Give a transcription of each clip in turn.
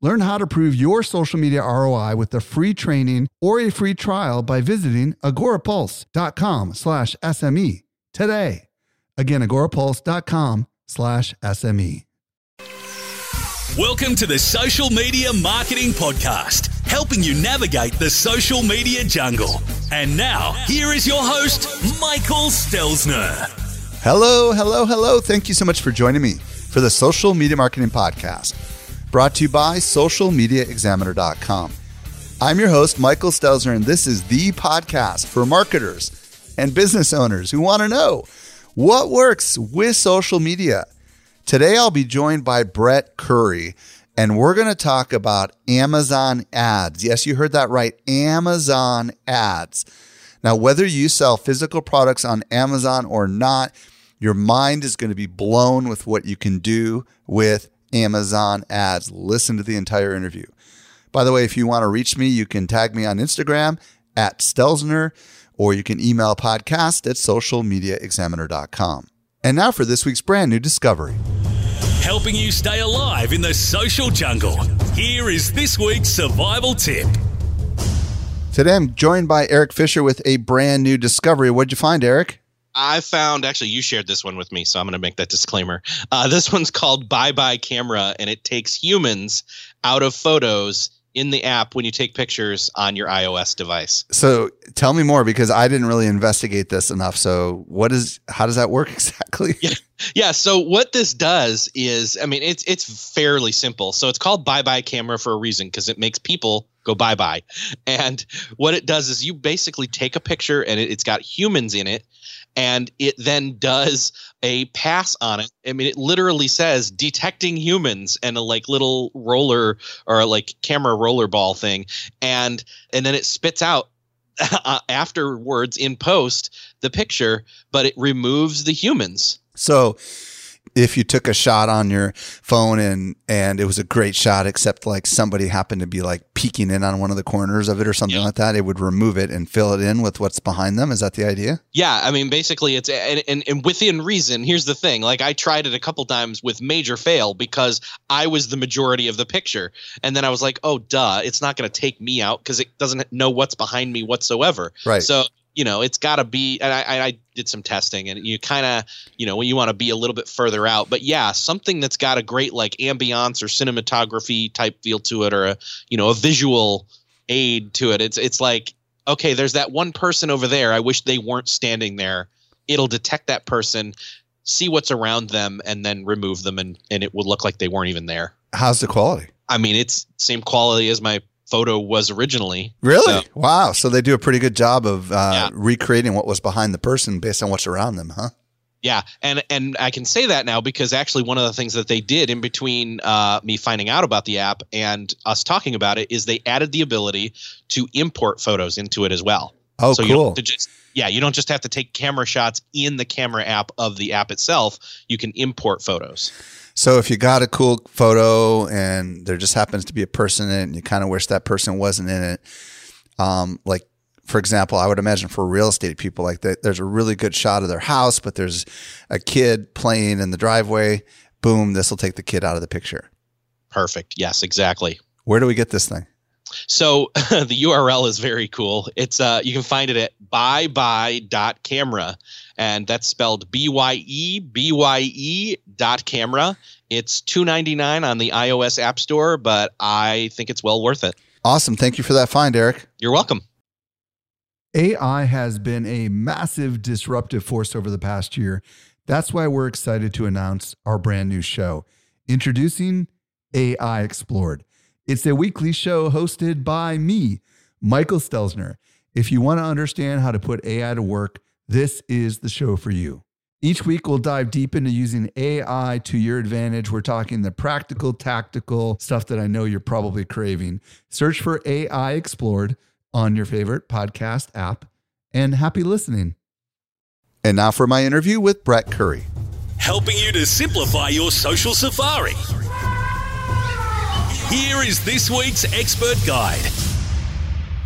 Learn how to prove your social media ROI with a free training or a free trial by visiting agorapulse.com slash SME today. Again, agorapulse.com slash SME. Welcome to the Social Media Marketing Podcast, helping you navigate the social media jungle. And now, here is your host, Michael Stelzner. Hello, hello, hello. Thank you so much for joining me for the Social Media Marketing Podcast brought to you by socialmediaexaminer.com. I'm your host, Michael Stelzner, and this is the podcast for marketers and business owners who want to know what works with social media. Today, I'll be joined by Brett Curry, and we're going to talk about Amazon ads. Yes, you heard that right Amazon ads. Now, whether you sell physical products on Amazon or not, your mind is going to be blown with what you can do with Amazon ads. Listen to the entire interview. By the way, if you want to reach me, you can tag me on Instagram at Stelzner or you can email podcast at socialmediaexaminer.com. And now for this week's brand new discovery. Helping you stay alive in the social jungle. Here is this week's survival tip. Today I'm joined by Eric Fisher with a brand new discovery. What'd you find, Eric? I found actually you shared this one with me, so I'm going to make that disclaimer. Uh, this one's called Bye Bye Camera, and it takes humans out of photos in the app when you take pictures on your iOS device. So tell me more because I didn't really investigate this enough. So what is how does that work exactly? Yeah. Yeah, so what this does is I mean it's it's fairly simple. So it's called bye bye camera for a reason because it makes people go bye bye. And what it does is you basically take a picture and it, it's got humans in it and it then does a pass on it. I mean, it literally says detecting humans and a like little roller or like camera roller ball thing, and and then it spits out uh, afterwards in post the picture, but it removes the humans. So if you took a shot on your phone and and it was a great shot except like somebody happened to be like peeking in on one of the corners of it or something yeah. like that it would remove it and fill it in with what's behind them. Is that the idea? Yeah i mean basically it's and, and, and within reason here's the thing like i tried it a couple times with major fail because i was the majority of the picture. And then i was like oh duh it's not going to take me out because it doesn't know what's behind me whatsoever. Right. So you know, it's got to be. And I, I did some testing, and you kind of, you know, you want to be a little bit further out. But yeah, something that's got a great like ambiance or cinematography type feel to it, or a you know a visual aid to it. It's it's like okay, there's that one person over there. I wish they weren't standing there. It'll detect that person, see what's around them, and then remove them, and and it would look like they weren't even there. How's the quality? I mean, it's same quality as my photo was originally. Really? So, wow. So they do a pretty good job of uh, yeah. recreating what was behind the person based on what's around them, huh? Yeah, and and I can say that now because actually one of the things that they did in between uh, me finding out about the app and us talking about it is they added the ability to import photos into it as well. Oh, so cool. You just, yeah, you don't just have to take camera shots in the camera app of the app itself. You can import photos. So if you got a cool photo and there just happens to be a person in it and you kind of wish that person wasn't in it, um, like for example, I would imagine for real estate people, like that, there's a really good shot of their house, but there's a kid playing in the driveway. Boom, this will take the kid out of the picture. Perfect. Yes, exactly. Where do we get this thing? So the URL is very cool. It's uh, you can find it at byebye.camera and that's spelled B Y E B Y E dot camera. It's two ninety nine on the iOS App Store, but I think it's well worth it. Awesome. Thank you for that find, Eric. You're welcome. AI has been a massive disruptive force over the past year. That's why we're excited to announce our brand new show, introducing AI Explored. It's a weekly show hosted by me, Michael Stelzner. If you want to understand how to put AI to work, this is the show for you. Each week, we'll dive deep into using AI to your advantage. We're talking the practical, tactical stuff that I know you're probably craving. Search for AI Explored on your favorite podcast app and happy listening. And now for my interview with Brett Curry. Helping you to simplify your social safari. Here is this week's expert guide.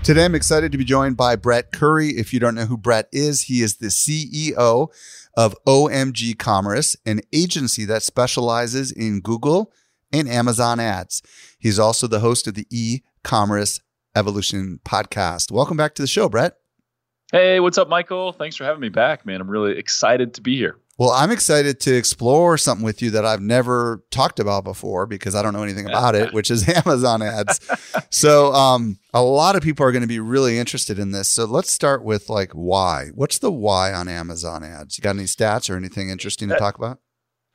Today, I'm excited to be joined by Brett Curry. If you don't know who Brett is, he is the CEO of OMG Commerce, an agency that specializes in Google and Amazon ads. He's also the host of the e commerce evolution podcast. Welcome back to the show, Brett. Hey, what's up, Michael? Thanks for having me back, man. I'm really excited to be here. Well, I'm excited to explore something with you that I've never talked about before because I don't know anything about it, which is Amazon ads. so, um, a lot of people are going to be really interested in this. So, let's start with like why. What's the why on Amazon ads? You got any stats or anything interesting to talk about?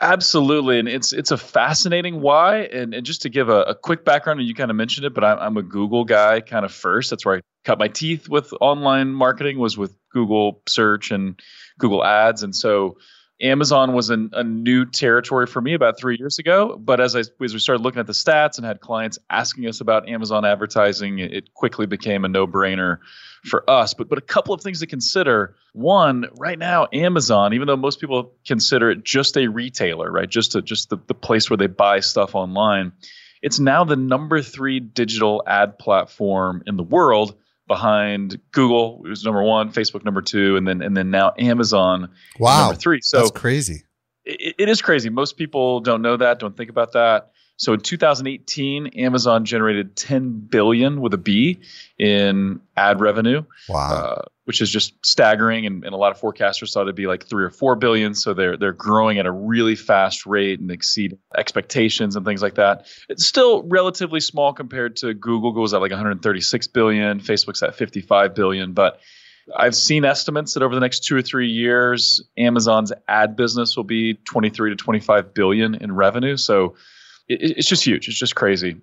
Absolutely, and it's it's a fascinating why. And, and just to give a, a quick background, and you kind of mentioned it, but I'm, I'm a Google guy, kind of first. That's where I cut my teeth with online marketing was with Google search and Google Ads, and so Amazon was an, a new territory for me about three years ago. But as I as we started looking at the stats and had clients asking us about Amazon advertising, it quickly became a no brainer for us. But but a couple of things to consider. One, right now, Amazon, even though most people consider it just a retailer, right, just a, just the, the place where they buy stuff online, it's now the number three digital ad platform in the world behind Google, it was number one, Facebook number two, and then and then now Amazon wow. number three. So that's crazy. It, it is crazy. Most people don't know that, don't think about that. So in 2018, Amazon generated 10 billion with a B in ad revenue. Wow. Uh, which is just staggering. And, and, a lot of forecasters thought it'd be like three or four billion. So they're they're growing at a really fast rate and exceed expectations and things like that. It's still relatively small compared to Google. Google's at like 136 billion, Facebook's at 55 billion, but I've seen estimates that over the next two or three years, Amazon's ad business will be 23 to 25 billion in revenue. So it, it's just huge. It's just crazy.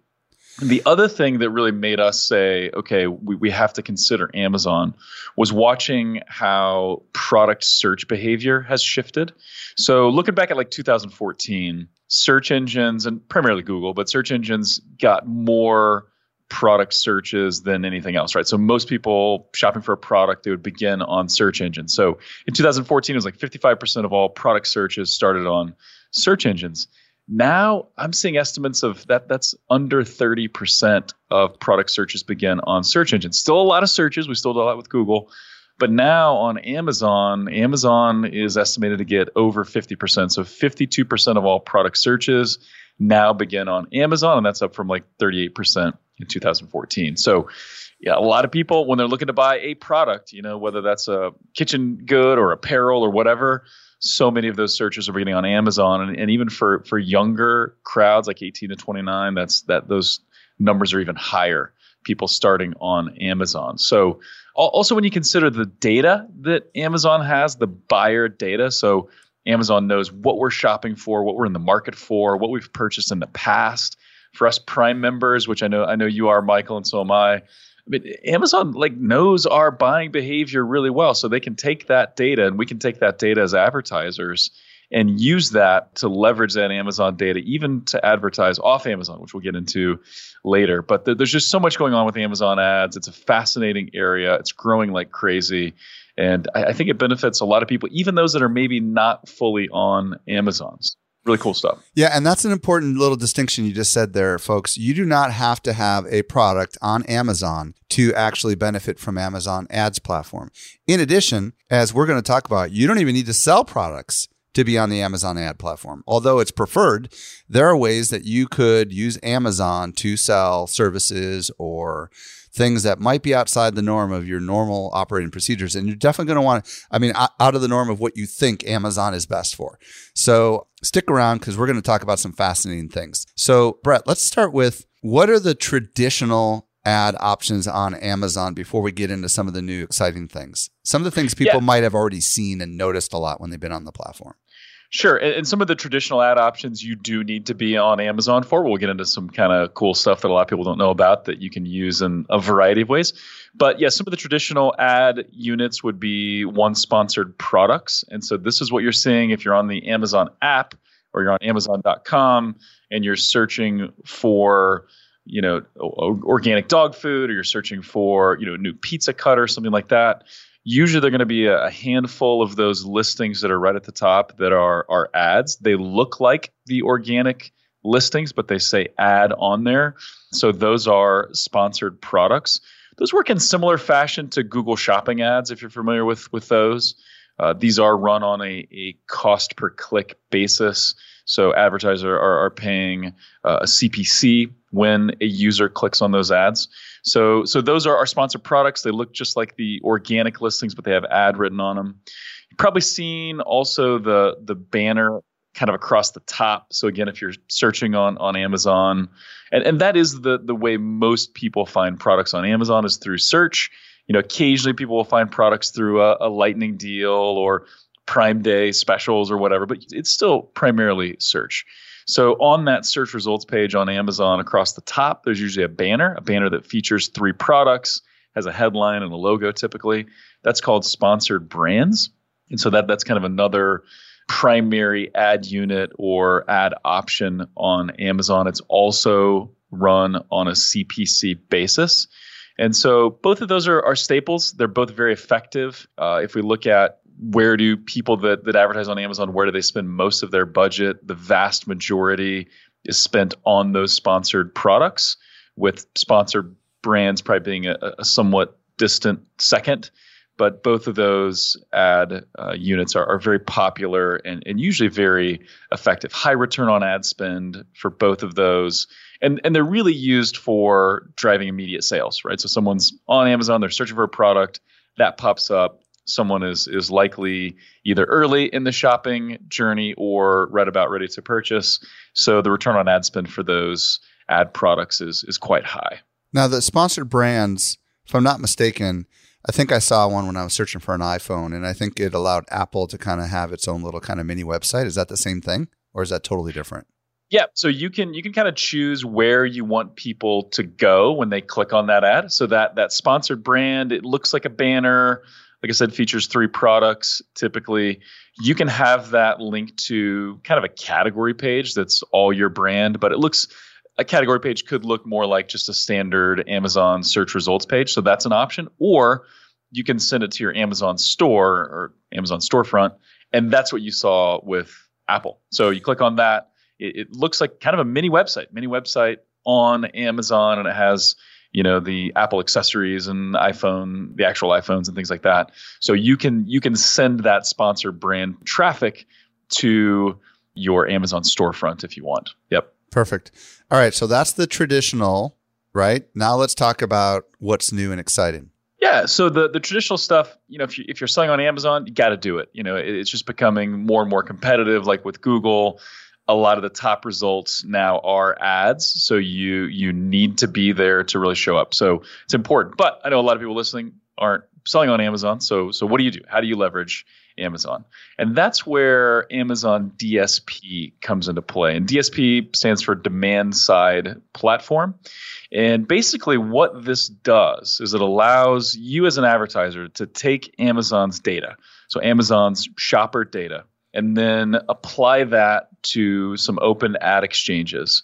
The other thing that really made us say, okay, we, we have to consider Amazon was watching how product search behavior has shifted. So, looking back at like 2014, search engines and primarily Google, but search engines got more product searches than anything else, right? So, most people shopping for a product, they would begin on search engines. So, in 2014, it was like 55% of all product searches started on search engines. Now I'm seeing estimates of that that's under 30% of product searches begin on search engines. Still a lot of searches. We still do a lot with Google. But now on Amazon, Amazon is estimated to get over 50%. So 52% of all product searches now begin on Amazon, and that's up from like 38% in 2014. So yeah, a lot of people when they're looking to buy a product, you know, whether that's a kitchen good or apparel or whatever, so many of those searches are beginning on Amazon, and, and even for for younger crowds like 18 to 29, that's that those numbers are even higher. People starting on Amazon. So also when you consider the data that Amazon has, the buyer data, so Amazon knows what we're shopping for, what we're in the market for, what we've purchased in the past. For us Prime members, which I know I know you are, Michael, and so am I. I mean, Amazon like knows our buying behavior really well, so they can take that data, and we can take that data as advertisers and use that to leverage that Amazon data, even to advertise off Amazon, which we'll get into later. But th- there's just so much going on with Amazon ads. It's a fascinating area. It's growing like crazy. And I, I think it benefits a lot of people, even those that are maybe not fully on Amazon's really cool stuff. Yeah, and that's an important little distinction you just said there, folks. You do not have to have a product on Amazon to actually benefit from Amazon ads platform. In addition, as we're going to talk about, you don't even need to sell products to be on the Amazon ad platform. Although it's preferred, there are ways that you could use Amazon to sell services or things that might be outside the norm of your normal operating procedures. And you're definitely going to want to, I mean, out of the norm of what you think Amazon is best for. So stick around because we're going to talk about some fascinating things. So, Brett, let's start with what are the traditional ad options on Amazon before we get into some of the new exciting things? Some of the things people yeah. might have already seen and noticed a lot when they've been on the platform. Sure, and, and, some of the traditional ad options you do need to be on Amazon for. We'll get into some kind of cool stuff that a lot of people don't know about that you can use in a variety of ways. But yeah, some of the traditional ad units would be one sponsored products, and so this is what you're seeing if you're on the Amazon app or you're on Amazon.com and you're searching for you know organic dog food or you're searching for you know new pizza cutter something like that usually they're going to be a handful of those listings that are right at the top that are are ads. They look like the organic listings, but they say ad on there. So those are sponsored products. Those work in similar fashion to Google Shopping ads, if you're familiar with with those. Uh, these are run on a, a cost per click basis. So advertisers are, are paying uh, a CPC when a user clicks on those ads. So so those are our sponsored products. They look just like the organic listings, but they have ad written on them. You've probably seen also the the banner kind of across the top. So again, if you're searching on on Amazon, and, and that is the the way most people find products on Amazon is through search. You know, occasionally people will find products through a, a lightning deal or Prime Day specials or whatever, but it's still primarily search. So on that search results page on Amazon across the top, there's usually a banner, a banner that features three products, has a headline and a logo typically. That's called sponsored brands. And so that that's kind of another primary ad unit or ad option on Amazon. It's also run on a CPC basis. And so both of those are, are staples. They're both very effective. Uh, if we look at where do people that, that advertise on Amazon, where do they spend most of their budget? The vast majority is spent on those sponsored products, with sponsored brands probably being a, a somewhat distant second but both of those ad uh, units are, are very popular and, and usually very effective. High return on ad spend for both of those. And, and they're really used for driving immediate sales, right? So someone's on Amazon, they're searching for a product, that pops up. Someone is is likely either early in the shopping journey or right about ready to purchase. So the return on ad spend for those ad products is is quite high. Now the sponsored brands, if I'm not mistaken, I think I saw one when I was searching for an iPhone, and I think it allowed Apple to kind of have its own little kind of mini website. Is that the same thing, or is that totally different? Yeah, so you can you can kind of choose where you want people to go when they click on that ad. So that that sponsored brand, it looks like a banner. Like I said, features three products typically. You can have that link to kind of a category page that's all your brand, but it looks a category page could look more like just a standard Amazon search results page. So that's an option. Or you can send it to your Amazon store or Amazon storefront. And that's what you saw with Apple. So you click on that. It, it looks like kind of a mini website, mini website on Amazon, and it has you know the Apple accessories and iPhone, the actual iPhones and things like that. So you can you can send that sponsor brand traffic to your Amazon storefront if you want. Yep. Perfect. All right. So that's the traditional, right? Now let's talk about what's new and exciting. Yeah. So the, the traditional stuff, you know, if, you, if you're selling on Amazon, you got to do it. You know, it's just becoming more and more competitive, like with Google. A lot of the top results now are ads, so you you need to be there to really show up. So it's important. But I know a lot of people listening aren't selling on Amazon. So so what do you do? How do you leverage Amazon. And that's where Amazon DSP comes into play. And DSP stands for demand side platform. And basically, what this does is it allows you as an advertiser to take Amazon's data, so Amazon's shopper data, and then apply that to some open ad exchanges.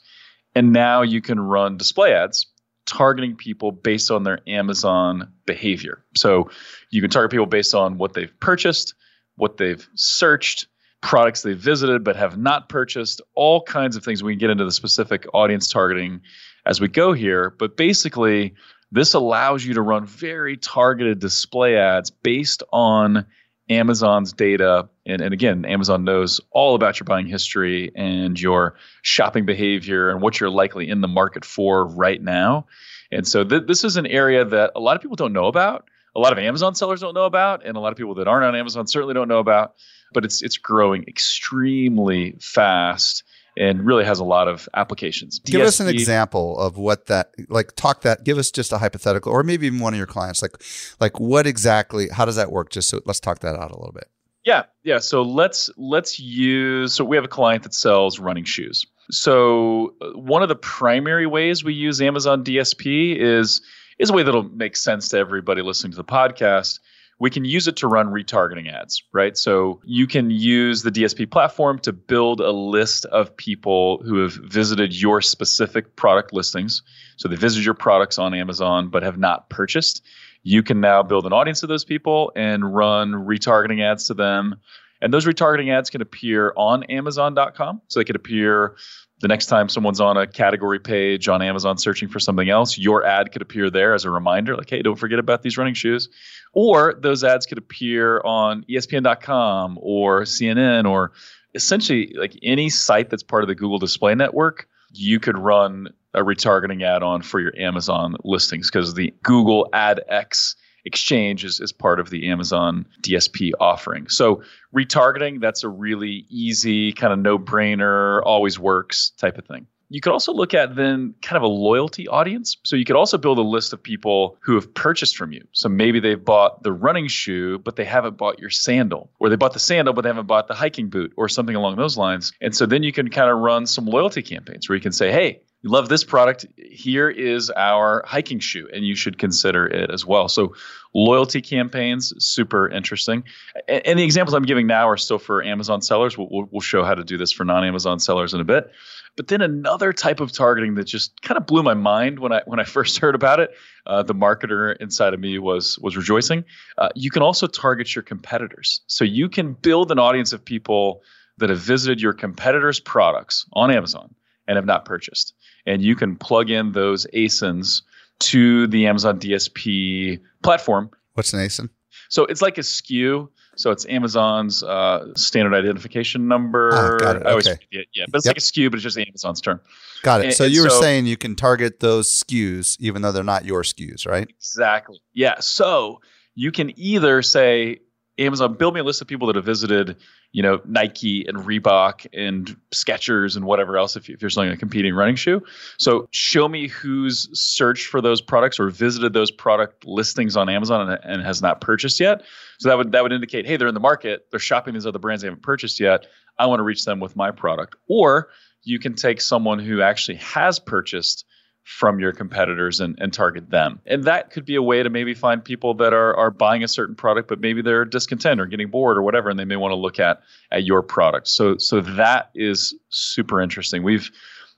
And now you can run display ads targeting people based on their Amazon behavior. So you can target people based on what they've purchased, what they've searched, products they've visited but have not purchased, all kinds of things. We can get into the specific audience targeting as we go here. But basically, this allows you to run very targeted display ads based on Amazon's data. And, and again, Amazon knows all about your buying history and your shopping behavior and what you're likely in the market for right now. And so th- this is an area that a lot of people don't know about a lot of Amazon sellers don't know about, and a lot of people that aren't on Amazon certainly don't know about. But it's it's growing extremely fast and really has a lot of applications. Give DSP, us an example of what that like talk that give us just a hypothetical or maybe even one of your clients like like what exactly how does that work just so let's talk that out a little bit. Yeah, yeah, so let's let's use so we have a client that sells running shoes. So uh, one of the primary ways we use Amazon DSP is is a way that'll make sense to everybody listening to the podcast. We can use it to run retargeting ads, right? So you can use the DSP platform to build a list of people who have visited your specific product listings. So they visited your products on Amazon but have not purchased. you can now build an audience of those people and run retargeting ads to them. And those retargeting ads can appear on Amazon.com. So they could appear the next time someone's on a category page on Amazon searching for something else, your ad could appear there as a reminder, like, hey, don't forget about these running shoes. Or those ads could appear on ESPN.com or CNN or essentially like any site that's part of the Google Display Network. You could run a retargeting ad on for your Amazon listings because the Google AdX exchange is, is part of the Amazon DSP offering. So retargeting, that's a really easy, kind of no brainer, always works type of thing. You could also look at then kind of a loyalty audience. So you could also build a list of people who have purchased from you. So maybe they've bought the running shoe, but they haven't bought your sandal, or they bought the sandal, but they haven't bought the hiking boot, or something along those lines. And so then you can kind of run some loyalty campaigns where you can say, hey, you love this product, here is our hiking shoe, and you should consider it as well. So, loyalty campaigns, super interesting. And, and the examples I'm giving now are still for Amazon sellers. We'll, we'll show how to do this for non Amazon sellers in a bit. But then another type of targeting that just kind of blew my mind when I when I first heard about it, uh, the marketer inside of me was was rejoicing. Uh, you can also target your competitors, so you can build an audience of people that have visited your competitors' products on Amazon and have not purchased and you can plug in those ASINs to the Amazon DSP platform. What's an ASIN? So it's like a SKU. So it's Amazon's uh, standard identification number. Ah, got it. Always, okay. yeah, yeah, but it's Yep. like a SKU, but it's just Amazon's term. Got it. And- so and you were so- saying you can target those SKUs even though they're not your SKUs, right? Exactly. Yeah. So you can either say, Amazon, build me a list of people that have visited, you know, Nike and Reebok and Skechers and whatever else if, you, if you're selling a competing running shoe. So show me who's searched for those products or visited those product listings on Amazon and, and has not purchased yet. So that would that would indicate, hey, they're in the market, they're shopping these other brands they haven't purchased yet. I want to reach them with my product. Or you can take someone who actually has purchased from your competitors and, and target them. And that could be a way to maybe find people that are are buying a certain product, but maybe they're discontent or getting bored or whatever, and they may want to look at at your product. So so that is super interesting. We've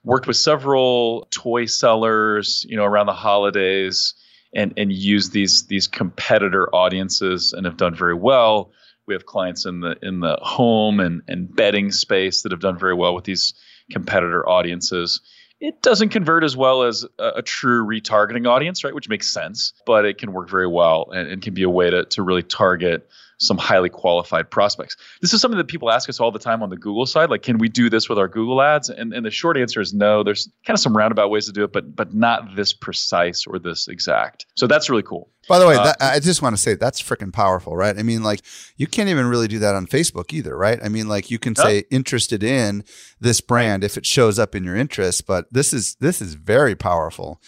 worked with several toy sellers, you know, around the holidays and and use these these competitor audiences and have done very well. We have clients in the in the home and and bedding space that have done very well with these competitor audiences it doesn't convert as well as a, a true retargeting audience, right? Which makes sense, but it can work very well and, and can be a way to, to really target some highly qualified prospects. This is something that people ask us all the time on the Google side. Like, can we do this with our Google ads? And, and the short answer is no. There's kind of some roundabout ways to do it, but but not this precise or this exact. So that's really cool. By the way, Uh, that, I just want to say that's freaking powerful, right? I mean, like you can't even really do that on Facebook either, right? I mean, like you can No. say interested in this brand if it shows up in your interest, but this is this is very powerful.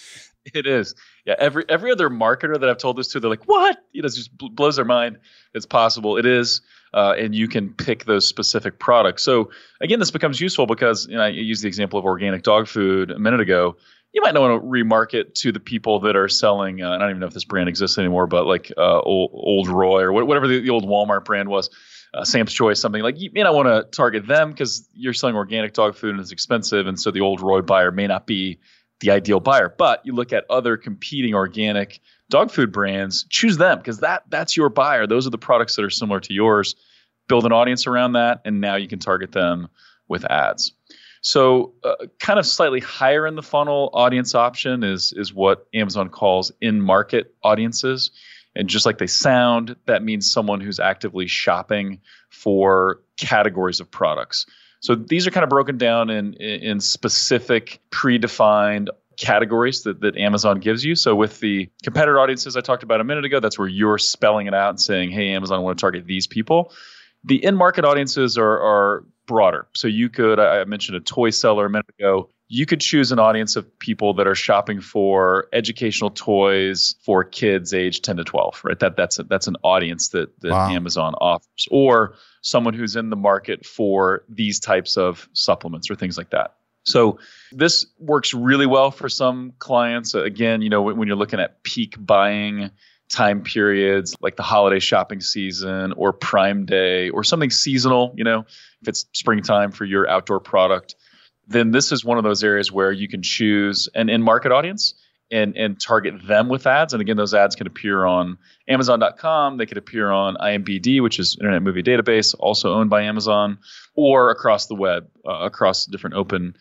It is. Yeah. Every every other marketer that I've told this to, they're like, "What?" You know, it just blows their mind. It's possible. It is, uh, and you can pick those specific products. So again, this becomes useful because you know, I used the example of organic dog food a minute ago. You might not want to remarket to the people that are selling. Uh, I don't even know if this brand exists anymore, but like uh, old, old Roy or whatever the, the old Walmart brand was. Uh, Sam's Choice, something like you may not want to target them because you're selling organic dog food and it's expensive, and so the old Roy buyer may not be the ideal buyer. But you look at other competing organic dog food brands, choose them because that that's your buyer. Those are the products that are similar to yours. Build an audience around that, and now you can target them with ads. So, uh, kind of slightly higher in the funnel audience option is is what Amazon calls in market audiences. And just like they sound, that means someone who's actively shopping for categories of products. So these are kind of broken down in in specific predefined categories that, that Amazon gives you. So with the competitor audiences I talked about a minute ago, that's where you're spelling it out and saying, hey, Amazon, I want to target these people. The in-market audiences are, are broader. So you could, I mentioned a toy seller a minute ago. You could choose an audience of people that are shopping for educational toys for kids age 10 to 12, right? That that's a, that's an audience that, that Wow. Amazon offers. Or someone who's in the market for these types of supplements or things like that. So this works really well for some clients. Again, you know, when, when you're looking at peak buying time periods like the holiday shopping season or Prime Day or something seasonal, you know, if it's springtime for your outdoor product, then this is one of those areas where you can choose an in-market audience and and target them with ads. And again, those ads can appear on Amazon.com. They could appear on IMBD, which is Internet Movie Database, also owned by Amazon, or across the web, uh, across different open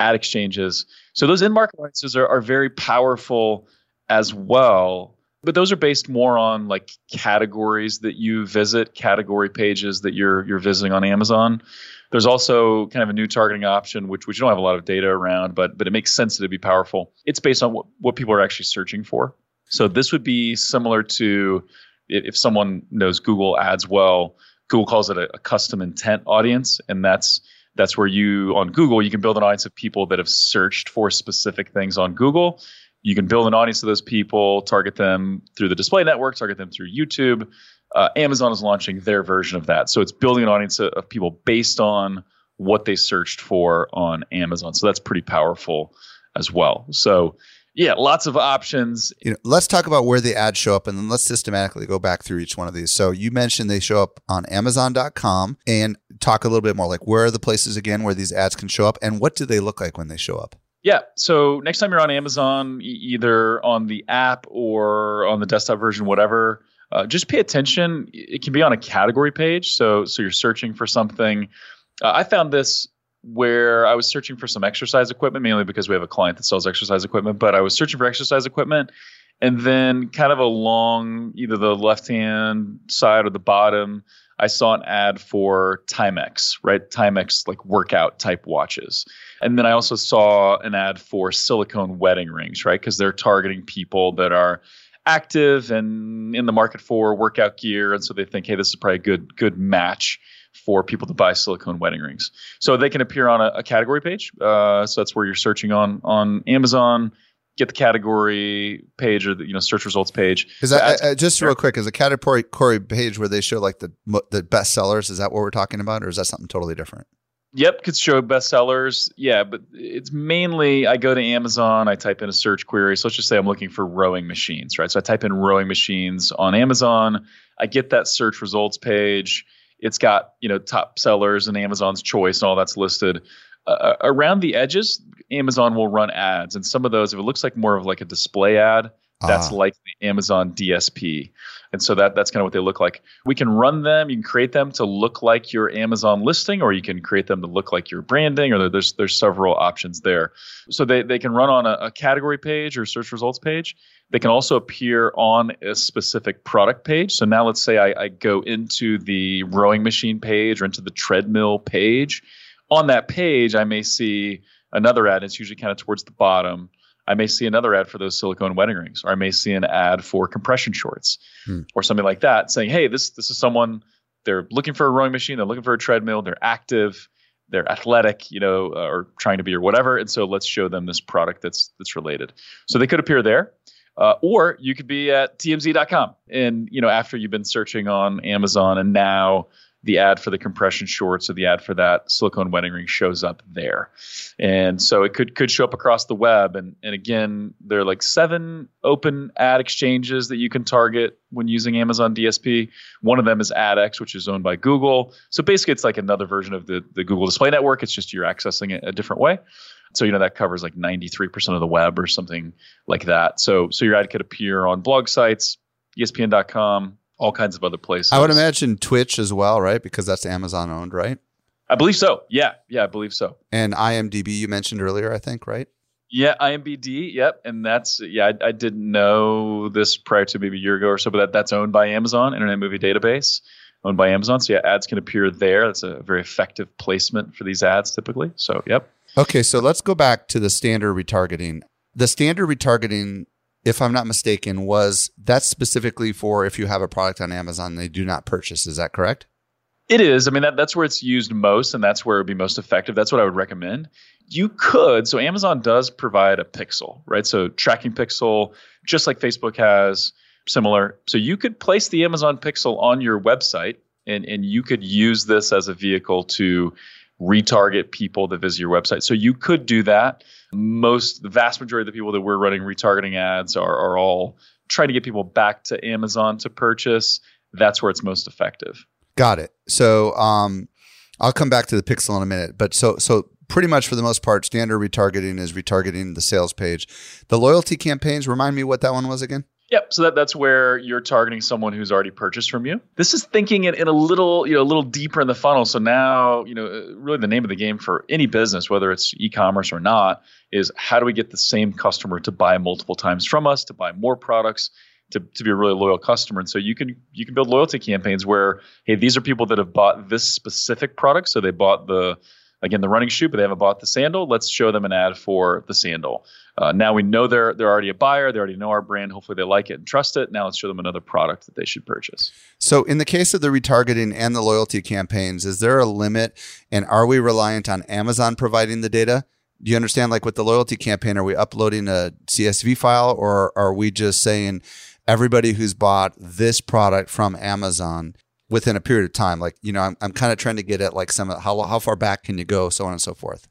ad exchanges. So those in-market audiences are, are very powerful as well. But those are based more on like categories that you visit, category pages that you're you're visiting on Amazon. There's also kind of a new targeting option, which which don't have a lot of data around, but but it makes sense to be powerful. It's based on what, what people are actually searching for. So this would be similar to if someone knows Google Ads well, Google calls it a, a custom intent audience, and that's that's where you on Google you can build an audience of people that have searched for specific things on Google. You can build an audience of those people, target them through the display network, target them through YouTube, uh, Amazon is launching their version of that. So it's building an audience of, of people based on what they searched for on Amazon. So that's pretty powerful as well. So yeah, lots of options. You know, let's talk about where the ads show up and then let's systematically go back through each one of these. So you mentioned they show up on amazon.com and talk a little bit more like where are the places again where these ads can show up and what do they look like when they show up? Yeah. So next time you're on Amazon, either on the app or on the desktop version, whatever, uh, just pay attention. It can be on a category page. So, so you're searching for something. Uh, I found this where I was searching for some exercise equipment, mainly because we have a client that sells exercise equipment. But I was searching for exercise equipment, and then kind of along either the left hand side or the bottom, I saw an ad for Timex, right? Timex like workout type watches. And then I also saw an ad for silicone wedding rings, right? Because they're targeting people that are active and in the market for workout gear, and so they think, hey, this is probably a good good match for people to buy silicone wedding rings. So they can appear on a, a category page. Uh, so that's where you're searching on on Amazon. Get the category page or the you know search results page. Is that uh, just real quick? Is a category page where they show like the the best sellers? Is that what we're talking about, or is that something totally different? Yep, could show bestsellers. Yeah, but it's mainly I go to Amazon, I type in a search query. So let's just say I'm looking for rowing machines, right? So I type in rowing machines on Amazon. I get that search results page. It's got you know top sellers and Amazon's choice and all that's listed. Uh, uh, around the edges, Amazon will run ads, and some of those, if it looks like more of like a display ad, that's uh. like the Amazon DSP. And so that that's kind of what they look like. We can run them. You can create them to look like your Amazon listing, or you can create them to look like your branding, or there's there's several options there. So they, they can run on a, a category page or search results page. They can also appear on a specific product page. So now let's say I, I go into the rowing machine page or into the treadmill page. On that page, I may see another ad. It's usually kind of towards the bottom I may see another ad for those silicone wedding rings, or I may see an ad for compression shorts, hmm. or something like that, saying, "Hey, this this is someone they're looking for a rowing machine, they're looking for a treadmill, they're active, they're athletic, you know, uh, or trying to be or whatever, and so let's show them this product that's that's related." So they could appear there. Uh, or you could be at tmz.com and you know after you've been searching on amazon and now the ad for the compression shorts or the ad for that silicone wedding ring shows up there. And so it could could show up across the web. And and again, there are like seven open ad exchanges that you can target when using Amazon DSP. One of them is AdX, which is owned by Google. So basically it's like another version of the, the Google Display Network. It's just you're accessing it a different way. So you know that covers like 93% of the web or something like that. So so your ad could appear on blog sites, ESPN.com, all kinds of other places. I would imagine Twitch as well, right? Because that's Amazon owned, right? I believe so. Yeah, yeah, I believe so. And IMDb you mentioned earlier, I think, right? Yeah, IMBD. Yep, and that's yeah. I, I, didn't know this prior to maybe a year ago or so, but that, that's owned by Amazon, Internet Movie Database, owned by Amazon. So yeah, ads can appear there. That's a very effective placement for these ads typically. So yep. Okay, so let's go back to the standard retargeting. The standard retargeting if I'm not mistaken, was that's specifically for if you have a product on Amazon they do not purchase. Is that correct? It is. I mean, that, that's where it's used most, and that's where it would be most effective. That's what I would recommend. You could, so Amazon does provide a pixel, right? So tracking pixel, just like Facebook has, similar. So you could place the Amazon pixel on your website, and, and you could use this as a vehicle to retarget people that visit your website. So you could do that. Most, the vast majority of the people that we're running retargeting ads are, are all trying to get people back to Amazon to purchase. That's where it's most effective. Got it. So um, I'll come back to the pixel in a minute. But so so pretty much for the most part, standard retargeting is retargeting the sales page. The loyalty campaigns, remind me what that one was again? Yep. So that, that's where you're targeting someone who's already purchased from you. This is thinking it in a little, you know, a little deeper in the funnel. So now, you know, uh, really the name of the game for any business, whether it's e-commerce or not, is how do we get the same customer to buy multiple times from us, to buy more products, to, to be a really loyal customer. And so you can you can build loyalty campaigns where, hey, these are people that have bought this specific product. So they bought the again the running shoe, but they haven't bought the sandal. Let's show them an ad for the sandal. Uh, now we know they're they're already a buyer. They already know our brand. Hopefully they like it and trust it. Now let's show them another product that they should purchase. So in the case of the retargeting and the loyalty campaigns, is there a limit? And are we reliant on Amazon providing the data? Do you understand? Like with the loyalty campaign, are we uploading a CSV file, or are we just saying everybody who's bought this product from Amazon within a period of time? Like you know, I'm I'm kind of trying to get at like some how how far back can you go, so on and so forth.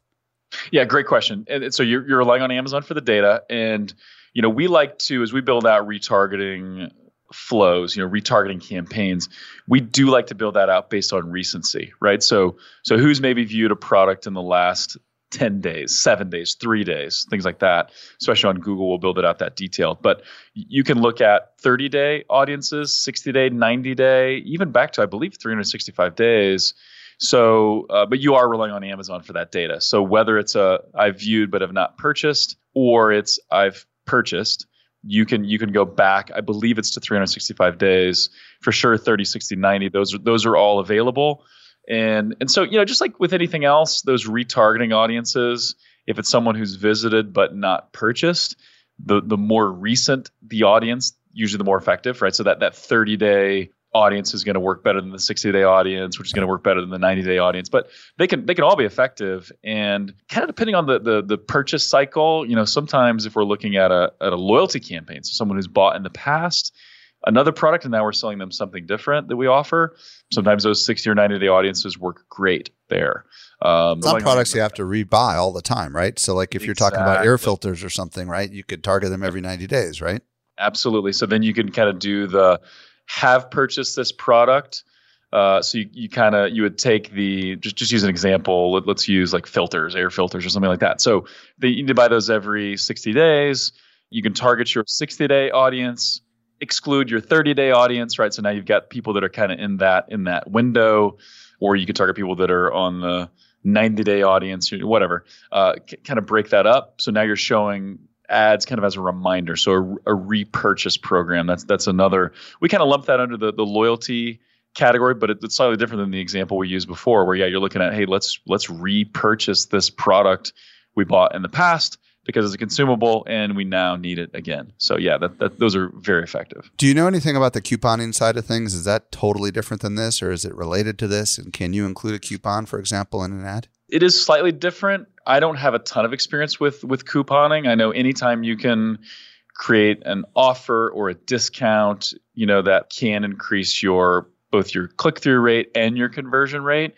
Yeah, great question. And so you're, you're relying on Amazon for the data, and you know we like to as we build out retargeting flows, you know, retargeting campaigns, we do like to build that out based on recency, right? So so who's maybe viewed a product in the last 10 days, seven days, three days, things like that. Especially on Google, we'll build it out that detailed. But you can look at 30 day audiences, 60 day, 90 day, even back to, I believe, 365 days so, uh, but you are relying on Amazon for that data. So whether it's a I've viewed but have not purchased, or it's I've purchased, you can you can go back. I believe it's to 365 days for sure. 30, 60, 90. Those are those are all available. And and so you know, just like with anything else, those retargeting audiences, if it's someone who's visited but not purchased, the the more recent the audience, usually the more effective, right? So that that 30 day audience is going to work better than the 60 day audience, which is going to work better than the 90 day audience. But they can they can all be effective, and kind of depending on the the, the purchase cycle. You know, sometimes if we're looking at a at a loyalty campaign, so someone who's bought in the past another product and now we're selling them something different that we offer. Sometimes those 60 or 90 day audiences work great there. Um, Some products you have to rebuy all the time, right? So, like if you're talking about air filters or something, right? You could target them every 90 days, right? Absolutely. So then you can kind of do the have purchased this product. Uh, so you, you kind of you would take the just just use an example. Let, us use like filters, air filters, or something like that. So they, you need to buy those every 60 days. You can target your 60 day audience, exclude your 30 day audience, right? So now you've got people that are kind of in that in that window, or you can target people that are on the 90 day audience, whatever. Uh, c- kind of break that up. So now you're showing ads kind of as a reminder. So a, a repurchase program. That's that's another. We kind of lump that under the the loyalty category, but it, it's slightly different than the example we used before, where yeah, you're looking at hey, let's let's repurchase this product we bought in the past because it's a consumable and we now need it again. So yeah, that, that those are very effective. Do you know anything about the couponing side of things? Is that totally different than this, or is it related to this? And can you include a coupon, for example, in an ad? It is slightly different. I don't have a ton of experience with with couponing. I know anytime you can create an offer or a discount, you know that can increase your both your click through rate and your conversion rate.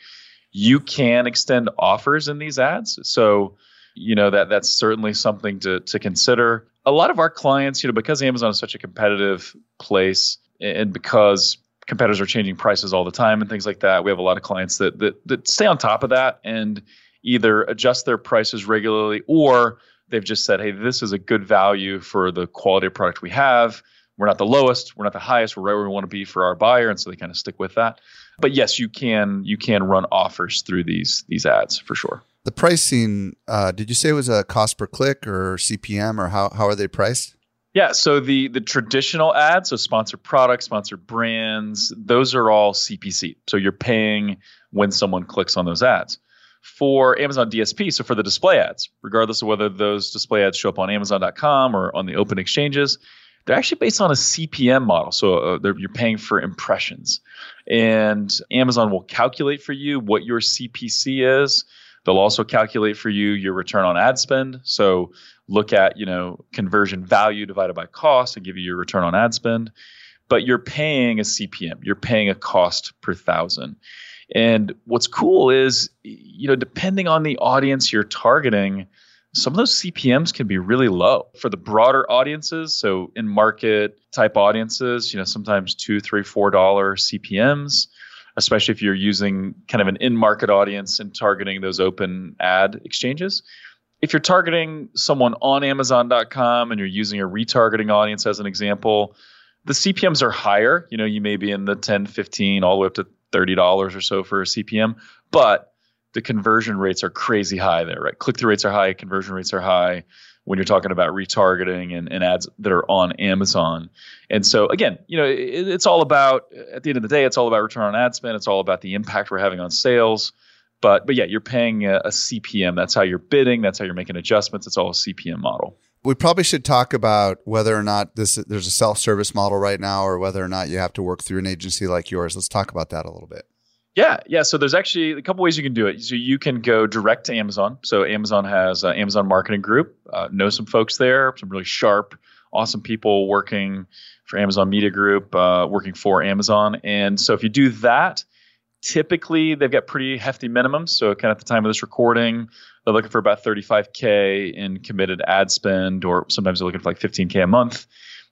You can extend offers in these ads. So, you know that that's certainly something to to consider. A lot of our clients, you know, because Amazon is such a competitive place and because competitors are changing prices all the time and things like that. We have a lot of clients that that, that stay on top of that and either adjust their prices regularly or they've just said, hey, this is a good value for the quality of product we have. We're not the lowest, we're not the highest, we're right where we want to be for our buyer, and so they kind of stick with that. But yes, you can you can run offers through these these ads for sure. The pricing, uh, did you say it was a cost per click or CPM, or how how are they priced? Yeah, so the the traditional ads, so sponsored products, sponsored brands, those are all CPC. So you're paying when someone clicks on those ads. For Amazon DSP, so for the display ads, regardless of whether those display ads show up on Amazon.com or on the open exchanges, they're actually based on a CPM model. So uh, you're paying for impressions, and Amazon will calculate for you what your CPC is. They'll also calculate for you your return on ad spend. So look at, you know, conversion value divided by cost and give you your return on ad spend. But you're paying a CPM, you're paying a cost per thousand. And what's cool is, you know, depending on the audience you're targeting, some of those CPMs can be really low for the broader audiences. So in market type audiences, you know, sometimes two, three, four dollar CPMs. Especially if you're using kind of an in market audience and targeting those open ad exchanges. If you're targeting someone on Amazon.com and you're using a retargeting audience as an example, the CPMs are higher. You know, you may be in the 10, 15, all the way up to $30 or so for a CPM, but the conversion rates are crazy high there, right? Click through rates are high, conversion rates are high when you're talking about retargeting and, and ads that are on Amazon. And so again, you know, it, it's all about at the end of the day, it's all about return on ad spend. It's all about the impact we're having on sales. But but yeah, you're paying a, a CPM. That's how you're bidding. That's how you're making adjustments. It's all a CPM model. We probably should talk about whether or not this there's a self-service model right now, or whether or not you have to work through an agency like yours. Let's talk about that a little bit. Yeah, yeah. So there's actually a couple ways you can do it. So you can go direct to Amazon. So Amazon has uh, Amazon Marketing Group. Uh, know some folks there, some really sharp, awesome people working for Amazon Media Group, uh, working for Amazon. And so if you do that, typically they've got pretty hefty minimums. So kind of at the time of this recording, they're looking for about 35k in committed ad spend, or sometimes they're looking for like 15k a month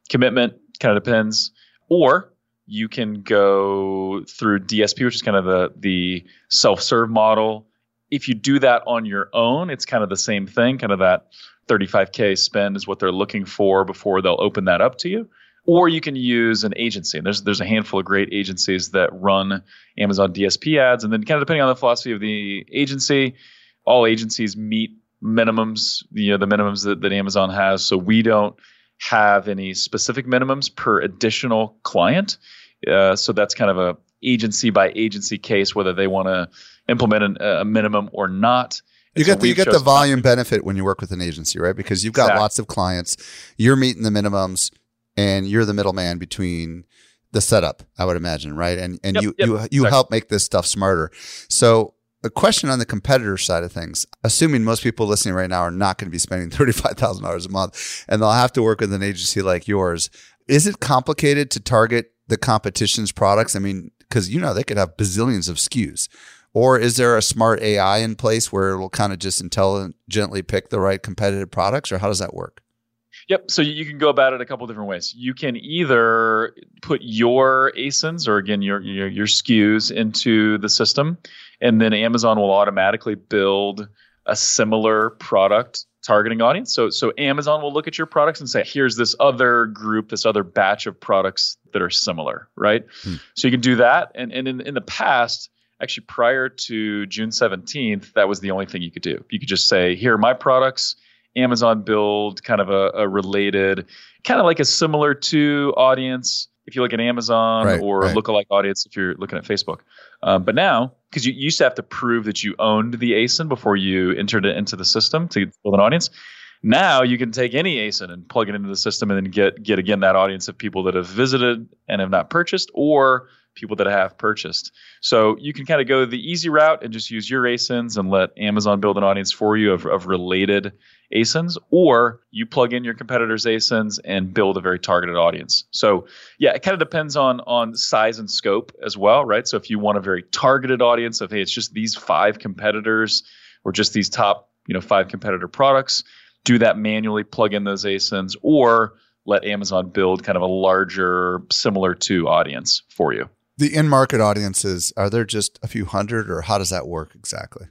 commitment. Kind of depends. Or you can go through DSP, which is kind of the the self-serve model. If you do that on your own, it's kind of the same thing. Kind of that 35k spend is what they're looking for before they'll open that up to you. Or you can use an agency. And there's there's a handful of great agencies that run Amazon DSP ads, and then kind of depending on the philosophy of the agency, all agencies meet minimums. You know the minimums that, that Amazon has. So we don't have any specific minimums per additional client. Uh, so that's kind of a agency by agency case whether they want to implement an, a minimum or not. You get the, you get the volume benefit when you work with an agency, right? Because you've got exactly. lots of clients, you're meeting the minimums, and you're the middleman between the setup. I would imagine, right? And and yep, you yep, you you exactly. help make this stuff smarter. So a question on the competitor side of things, assuming most people listening right now are not going to be spending $35,000 a month and they'll have to work with an agency like yours, is it complicated to target the competition's products? I mean, because you know they could have bazillions of SKUs. Or is there a smart AI in place where it will kind of just intelligently pick the right competitive products, or how does that work? Yep. So you can go about it a couple different ways. You can either put your ASINs or again your, your your SKUs into the system, and then Amazon will automatically build a similar product targeting audience. So so Amazon will look at your products and say, here's this other group, this other batch of products that are similar, right? Hmm. So you can do that. And and in, in the past, actually prior to June 17th, that was the only thing you could do. You could just say, here are my products. Amazon build kind of a, a related, kind of like a similar to audience if you look at Amazon right, or right. lookalike audience if you're looking at Facebook. Um, but now, because you used to have to prove that you owned the ASIN before you entered it into the system to build an audience. Now you can take any ASIN and plug it into the system and then get get again that audience of people that have visited and have not purchased or people that have purchased. So you can kind of go the easy route and just use your ASINs and let Amazon build an audience for you of, of related ASINs, or you plug in your competitors' ASINs and build a very targeted audience. So yeah, it kind of depends on on size and scope as well, right? So if you want a very targeted audience of hey, it's just these five competitors or just these top, you know, five competitor products, do that manually, plug in those ASINs, or let Amazon build kind of a larger, similar to audience for you. The in market audiences, are there just a few hundred or how does that work exactly?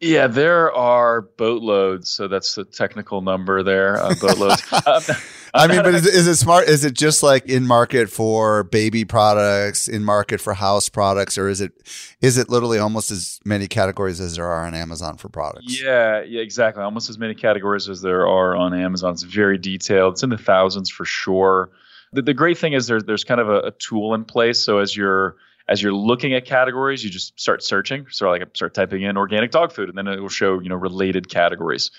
Yeah, there are boatloads. So that's the technical number there. Uh, boatloads. Um, I mean, but is, is, it smart? Is it just like in market for baby products, in market for house products, or is it is it literally almost as many categories as there are on Amazon for products? Yeah, yeah, exactly. Almost as many categories as there are on Amazon. It's very detailed. It's in the thousands for sure. The, the great thing is there's there's kind of a, a tool in place. So as you're as you're looking at categories, you just start searching. So like start typing in organic dog food, and then it will show you know related categories.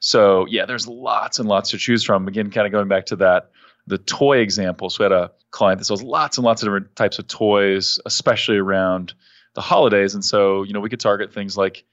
So yeah, there's lots and lots to choose from. Again, kind of going back to that the toy example. So we had a client that sells lots and lots of different types of toys, especially around the holidays. And so you know we could target things like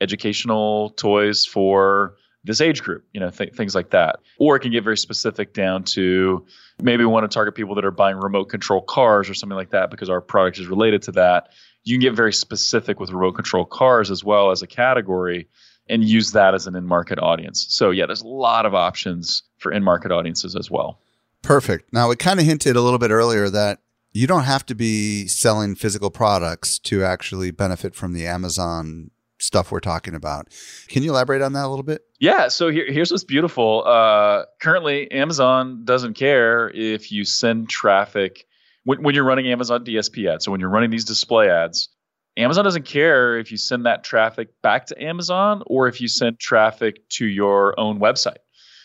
educational toys for this age group, you know, th- things like that. Or it can get very specific down to maybe we want to target people that are buying remote control cars or something like that because our product is related to that. You can get very specific with remote control cars as well as a category and use that as an in market audience. So, yeah, there's a lot of options for in market audiences as well. Perfect. Now, we kind of hinted a little bit earlier that you don't have to be selling physical products to actually benefit from the Amazon stuff we're talking about. Can you elaborate on that a little bit? Yeah. So here, here's what's beautiful. Uh, currently, Amazon doesn't care if you send traffic when, when you're running Amazon DSP ads. So when you're running these display ads, Amazon doesn't care if you send that traffic back to Amazon or if you send traffic to your own website.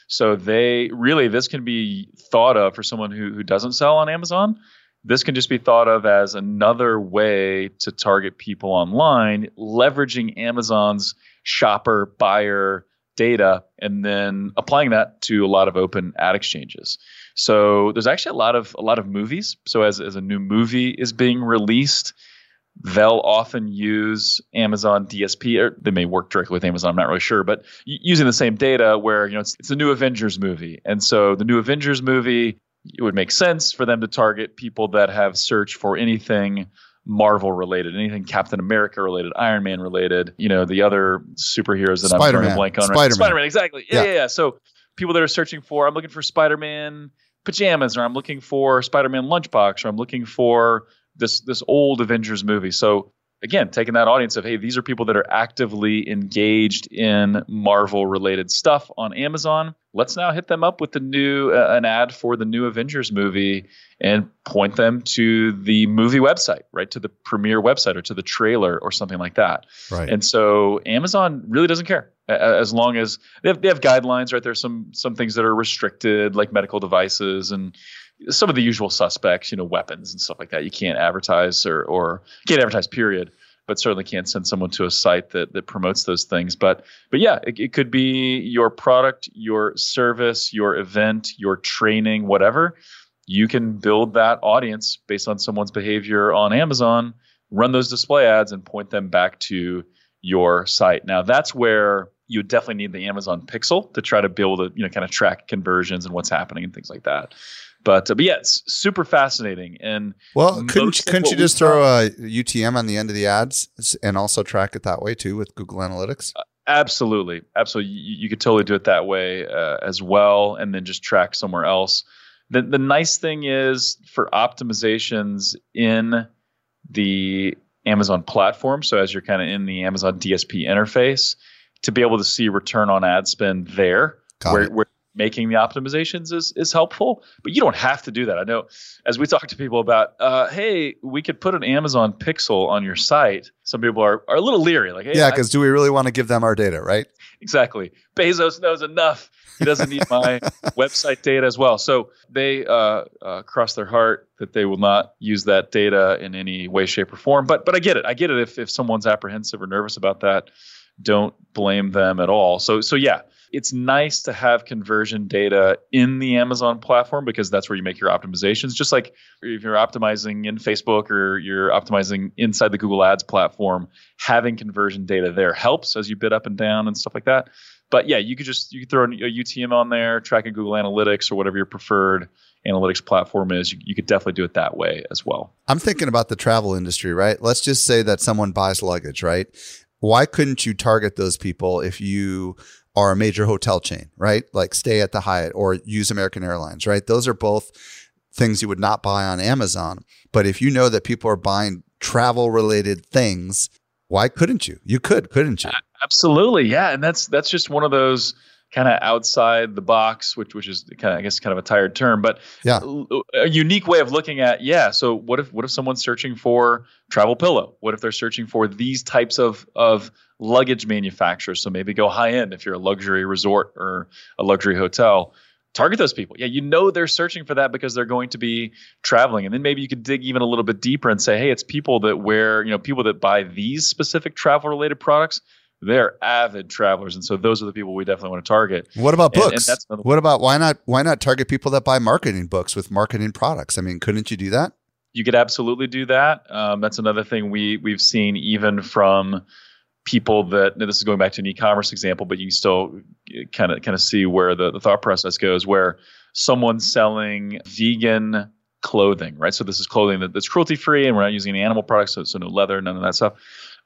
So they really this can be thought of for someone who who doesn't sell on Amazon. This can just be thought of as another way to target people online, leveraging Amazon's shopper buyer data and then applying that to a lot of open ad exchanges. So there's actually a lot of a lot of movies. So as as a new movie is being released, they'll often use Amazon DSP, or they may work directly with Amazon. I'm not really sure, but using the same data where you know it's, it's a new Avengers movie, and so the new Avengers movie, it would make sense for them to target people that have searched for anything Marvel related, anything Captain America related, Iron Man related, you know, the other superheroes that Spider-Man. I'm a blank on. Spider-Man. Spider-Man, exactly. Yeah, Yeah. yeah, yeah. So people that are searching for, I'm looking for Spider-Man pajamas, or I'm looking for Spider-Man lunchbox, or I'm looking for this this old Avengers movie. So again, taking that audience of hey, these are people that are actively engaged in Marvel related stuff on Amazon. Let's now hit them up with the new uh, an ad for the new Avengers movie and point them to the movie website, right to the premiere website or to the trailer or something like that. Right. And so Amazon really doesn't care as long as they have, they have guidelines, right? There's some some things that are restricted, like medical devices and some of the usual suspects, you know, weapons and stuff like that. You can't advertise or or can't advertise, period. But certainly can't send someone to a site that that promotes those things. But but yeah, it, it could be your product, your service, your event, your training, whatever. You can build that audience based on someone's behavior on Amazon, run those display ads, and point them back to your site. Now that's where you definitely need the Amazon Pixel to try to able to you know kind of track conversions and what's happening and things like that. But uh, but yeah, it's super fascinating. And Well, couldn't couldn't you just throw a UTM on the end of the ads and also track it that way too with Google Analytics? Absolutely, absolutely. You, you could totally do it that way uh, as well, and then just track somewhere else. The the nice thing is for optimizations in the Amazon platform. So as you're kind of in the Amazon DSP interface, to be able to see return on ad spend there, Got where, it. where making the optimizations is is helpful. But you don't have to do that. I know as we talk to people about, uh, hey, we could put an Amazon Pixel on your site. Some people are, are a little leery, like, hey, Yeah, because do we really want to give them our data, right? exactly. Bezos knows enough. He doesn't need my website data as well. So they uh, uh, cross their heart that they will not use that data in any way, shape, or form. But but I get it. I get it. If if someone's apprehensive or nervous about that, don't blame them at all. So so yeah, it's nice to have conversion data in the Amazon platform because that's where you make your optimizations. Just like if you're optimizing in Facebook or you're optimizing inside the Google Ads platform, having conversion data there helps as you bid up and down and stuff like that. But yeah, you could just you could throw a UTM on there, track a Google Analytics or whatever your preferred analytics platform is. You, you could definitely do it that way as well. I'm thinking about the travel industry, right? Let's just say that someone buys luggage, right? Why couldn't you target those people if you are a major hotel chain, right? Like stay at the Hyatt or use American Airlines, right? Those are both things you would not buy on Amazon. But if you know that people are buying travel related things, why couldn't you? You could, couldn't you? Absolutely, yeah, and that's that's just one of those kind of outside the box, which which is kind of I guess kind of a tired term, but Yeah. a unique way of looking at yeah. So what if what if someone's searching for travel pillow? What if they're searching for these types of of luggage manufacturers? So maybe go high end if you're a luxury resort or a luxury hotel. Target those people. Yeah, you know they're searching for that because they're going to be traveling. And then maybe you could dig even a little bit deeper and say, hey, it's people that wear, you know, people that buy these specific travel related products they're avid travelers, and so those are the people we definitely want to target. What about And- and books? that's what about why not why not target people that buy marketing books with marketing products? I mean, couldn't you do that? You could absolutely do that. Um, that's another thing we we've seen even from people that this is going back to an e-commerce example, but you still kind of kind of see where the, the thought process goes, where someone's selling vegan clothing, right? So this is clothing that, that's cruelty free, and we're not using any animal products, so, so no leather, none of that stuff.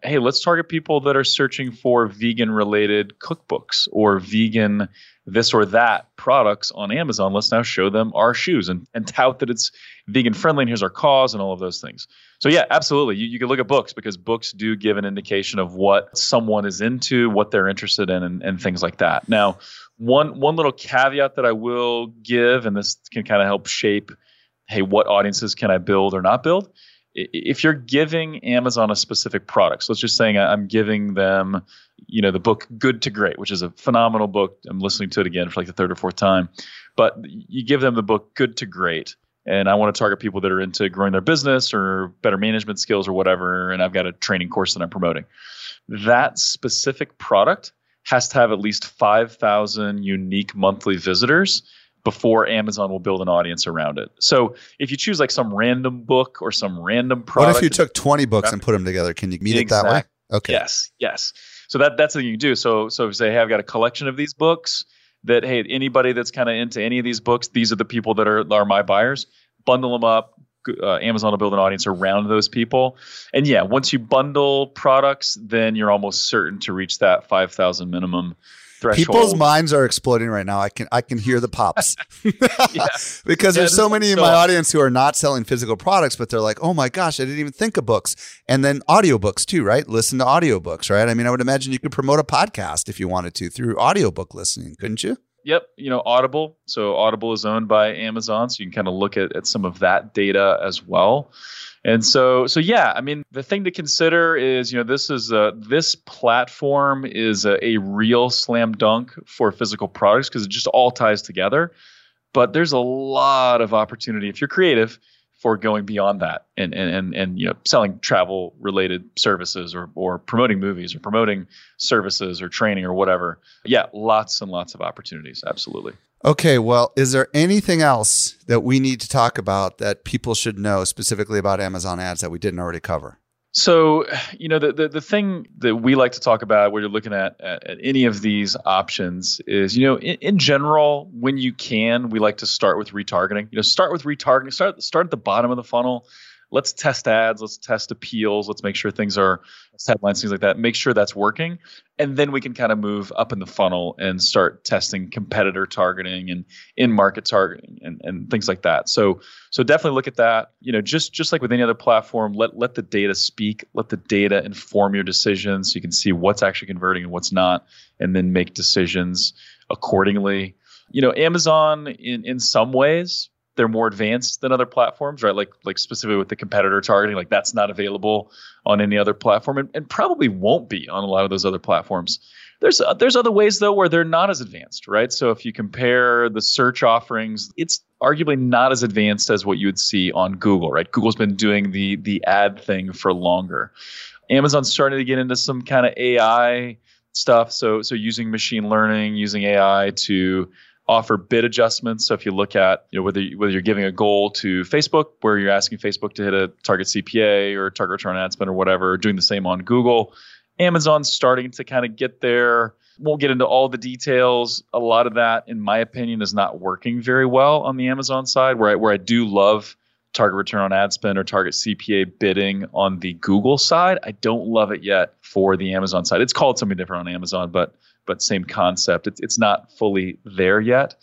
Hey, let's target people that are searching for vegan related cookbooks or vegan this or that products on Amazon. Let's now show them our shoes and, and tout that it's vegan friendly and here's our cause and all of those things. So, yeah, absolutely. You, you can look at books because books do give an indication of what someone is into, what they're interested in, and, and things like that. Now, one, one little caveat that I will give, and this can kind of help shape hey, what audiences can I build or not build? If you're giving Amazon a specific product, so let's just saying I'm giving them, you know, the book Good to Great, which is a phenomenal book. I'm listening to it again for like the third or fourth time, but you give them the book Good to Great, and I want to target people that are into growing their business or better management skills or whatever, and I've got a training course that I'm promoting. That specific product has to have at least 5,000 unique monthly visitors before Amazon will build an audience around it. So if you choose like some random book or some random product, what if you took 20 books and put them together? Can you meet exactly. it that way? Okay. Yes. Yes. So that that's the thing you do. So so if you say, hey, I've got a collection of these books that hey, anybody that's kind of into any of these books, these are the people that are are my buyers. Bundle them up. Uh, Amazon will build an audience around those people. And yeah, once you bundle products, then you're almost certain to reach that 5,000 minimum threshold. People's minds are exploding right now. I can I can hear the pops because yeah, there's so many in my audience who are not selling physical products, but they're like, oh my gosh, I didn't even think of books. And then audiobooks too, right? Listen to audiobooks, right? I mean, I would imagine you could promote a podcast if you wanted to through audiobook listening, couldn't you? Yep, you know Audible. So Audible is owned by Amazon, so you can kind of look at, at some of that data as well. And so, so yeah, I mean, the thing to consider is, you know, this is a, this platform is a, a real slam dunk for physical products because it just all ties together. But there's a lot of opportunity if you're creative for going beyond that and and and, and you know selling travel related services or or promoting movies or promoting services or training or whatever. Yeah, lots and lots of opportunities. Absolutely. Okay, well, is there anything else that we need to talk about that people should know specifically about Amazon ads that we didn't already cover? So, you know, the, the, the thing that we like to talk about when you're looking at, at, at any of these options is, you know, in, in, general, when you can, we like to start with retargeting. You know, start with retargeting. Start start at the bottom of the funnel let's test ads, let's test appeals, let's make sure things are headlines, things like that. Make sure that's working, and then we can kind of move up in the funnel and start testing competitor targeting and in-market targeting and, and things like that. So so definitely look at that. You know, just just like with any other platform, let let the data speak, let the data inform your decisions, so you can see what's actually converting and what's not, and then make decisions accordingly. You know, Amazon in in some ways they're more advanced than other platforms, right? Like like specifically with the competitor targeting, like that's not available on any other platform, and, and probably won't be on a lot of those other platforms. There's uh, there's other ways though where they're not as advanced, right? So if you compare the search offerings, it's arguably not as advanced as what you would see on Google, right? Google's been doing the the ad thing for longer. Amazon's starting to get into some kind of AI stuff, so so using machine learning, using AI to offer bid adjustments. So if you look at you know whether whether you're giving a goal to Facebook where you're asking Facebook to hit a target CPA or target return on ad spend or whatever, doing the same on Google. Amazon's starting to kind of get there. Won't get into all the details. A lot of that, in my opinion, is not working very well on the Amazon side. Where I, where I do love target return on ad spend or target CPA bidding on the Google side, I don't love it yet for the Amazon side. It's called something different on Amazon, but but same concept. It's it's not fully there yet.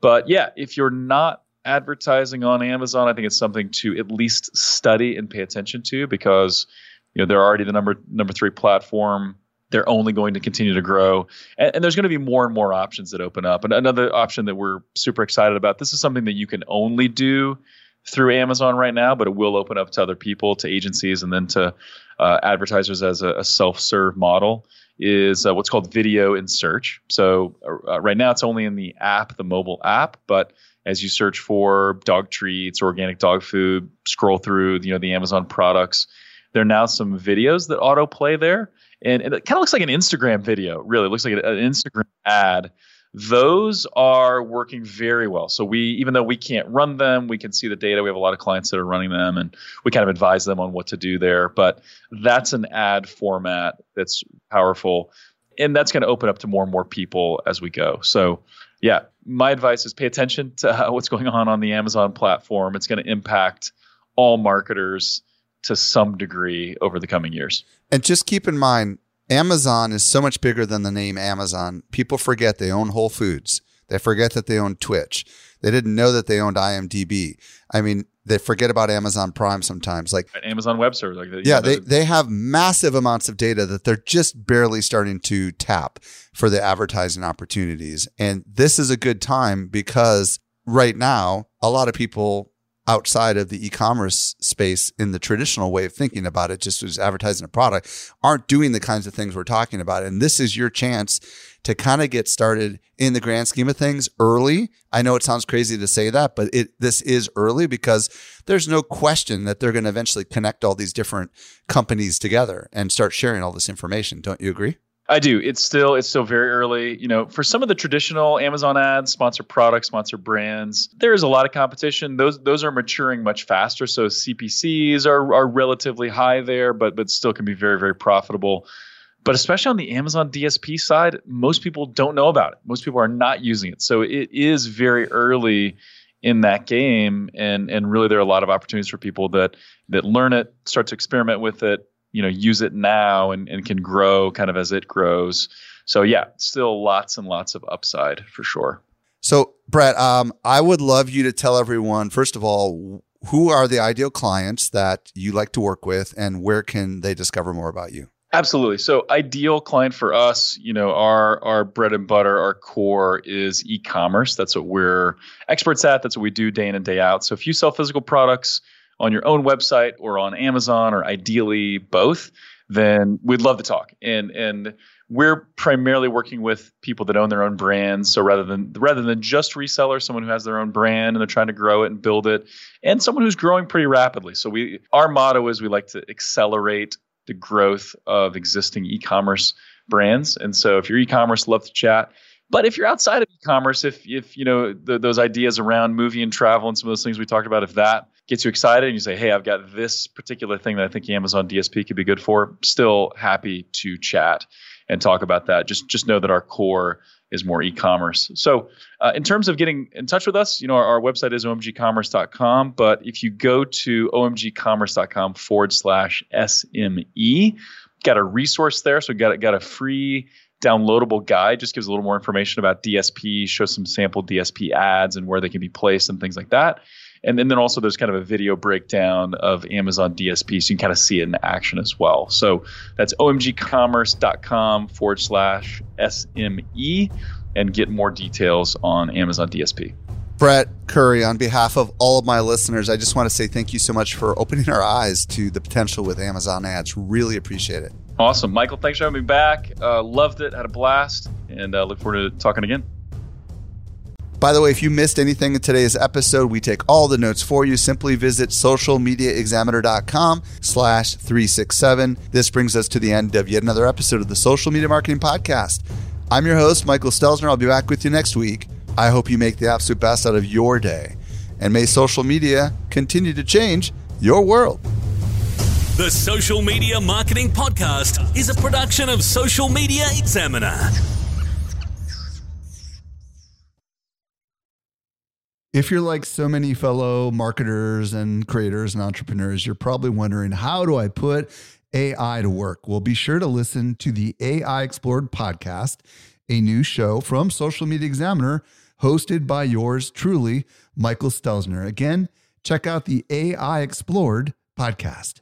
But yeah, if you're not advertising on Amazon, I think it's something to at least study and pay attention to because you know they're already the number number three platform. They're only going to continue to grow, and, and there's going to be more and more options that open up. And another option that we're super excited about. This is something that you can only do through Amazon right now, but it will open up to other people, to agencies, and then to uh, advertisers as a, a self-serve model is uh, what's called video in search. So uh, right now it's only in the app, the mobile app, but as you search for dog treats, organic dog food, scroll through you know the Amazon products, there are now some videos that autoplay there, and, and it kind of looks like an Instagram video. Really, it looks like an Instagram ad those are working very well. So we, even though we can't run them, we can see the data. We have a lot of clients that are running them, and we kind of advise them on what to do there. But that's an ad format that's powerful, and that's going to open up to more and more people as we go. So, yeah, my advice is pay attention to uh, what's going on on the Amazon platform. It's going to impact all marketers to some degree over the coming years. And just keep in mind, Amazon is so much bigger than the name Amazon. People forget they own Whole Foods. They forget that they own Twitch. They didn't know that they owned IMDb. I mean, they forget about Amazon Prime sometimes. Like Amazon Web Service, like yeah, they they have massive amounts of data that they're just barely starting to tap for the advertising opportunities. And this is a good time because right now, a lot of people outside of the e-commerce space in the traditional way of thinking about it, just as advertising a product, aren't doing the kinds of things we're talking about. And this is your chance to kind of get started in the grand scheme of things early. I know it sounds crazy to say that, but it this is early because there's no question that they're going to eventually connect all these different companies together and start sharing all this information. Don't you agree? I do. It's still it's still very early. You know, for some of the traditional Amazon ads, sponsor products, sponsor brands, there is a lot of competition. Those those are maturing much faster. So CPCs are are relatively high there, but but still can be very very profitable. But especially on the Amazon DSP side, most people don't know about it. Most people are not using it. So it is very early in that game and and really there are a lot of opportunities for people that that learn it, start to experiment with it, you know use it now and, and can grow kind of as it grows so yeah still lots and lots of upside for sure so brett um, i would love you to tell everyone first of all who are the ideal clients that you like to work with and where can they discover more about you Absolutely. So ideal client for us, you know, our our bread and butter, our core is e-commerce. That's what we're experts at. That's what we do day in and day out. So if you sell physical products, on your own website or on Amazon or ideally both, then we'd love to talk. And and we're primarily working with people that own their own brands. So rather than rather than just resellers, someone who has their own brand and they're trying to grow it and build it, and someone who's growing pretty rapidly. So we our motto is we like to accelerate the growth of existing e-commerce brands. And so if you're e-commerce, love to chat. But if you're outside of e-commerce, if if you know the, those ideas around movie and travel and some of those things we talked about, if that gets you excited and you say, "Hey, I've got this particular thing that I think Amazon DSP could be good for," still happy to chat and talk about that. Just just know that our core is more e-commerce. So, uh, in terms of getting in touch with us, you know, our, our website is omgcommerce.com. But if you go to omgcommerce.com forward slash SME, got a resource there. So, we've got got a free downloadable guide just gives a little more information about DSP, shows some sample DSP ads and where they can be placed and things like that. And, and then also there's kind of a video breakdown of Amazon DSP so you can kind of see it in action as well. So that's omgcommerce.com forward slash SME and get more details on Amazon DSP. Brett Curry, on behalf of all of my listeners, I just want to say thank you so much for opening our eyes to the potential with Amazon ads. Really appreciate it. Awesome. Michael, thanks for having me back. Uh, loved it, had a blast, and uh, look forward to talking again. By the way, if you missed anything in today's episode, we take all the notes for you. Simply visit socialmediaexaminer.com slash 367. This brings us to the end of yet another episode of the Social Media Marketing Podcast. I'm your host, Michael Stelzner. I'll be back with you next week. I hope you make the absolute best out of your day. And may social media continue to change your world. The Social Media Marketing Podcast is a production of Social Media Examiner. If you're like so many fellow marketers and creators and entrepreneurs, you're probably wondering how do I put AI to work? Well, be sure to listen to the AI Explored podcast, a new show from Social Media Examiner hosted by yours truly, Michael Stelzner. Again, check out the AI Explored podcast.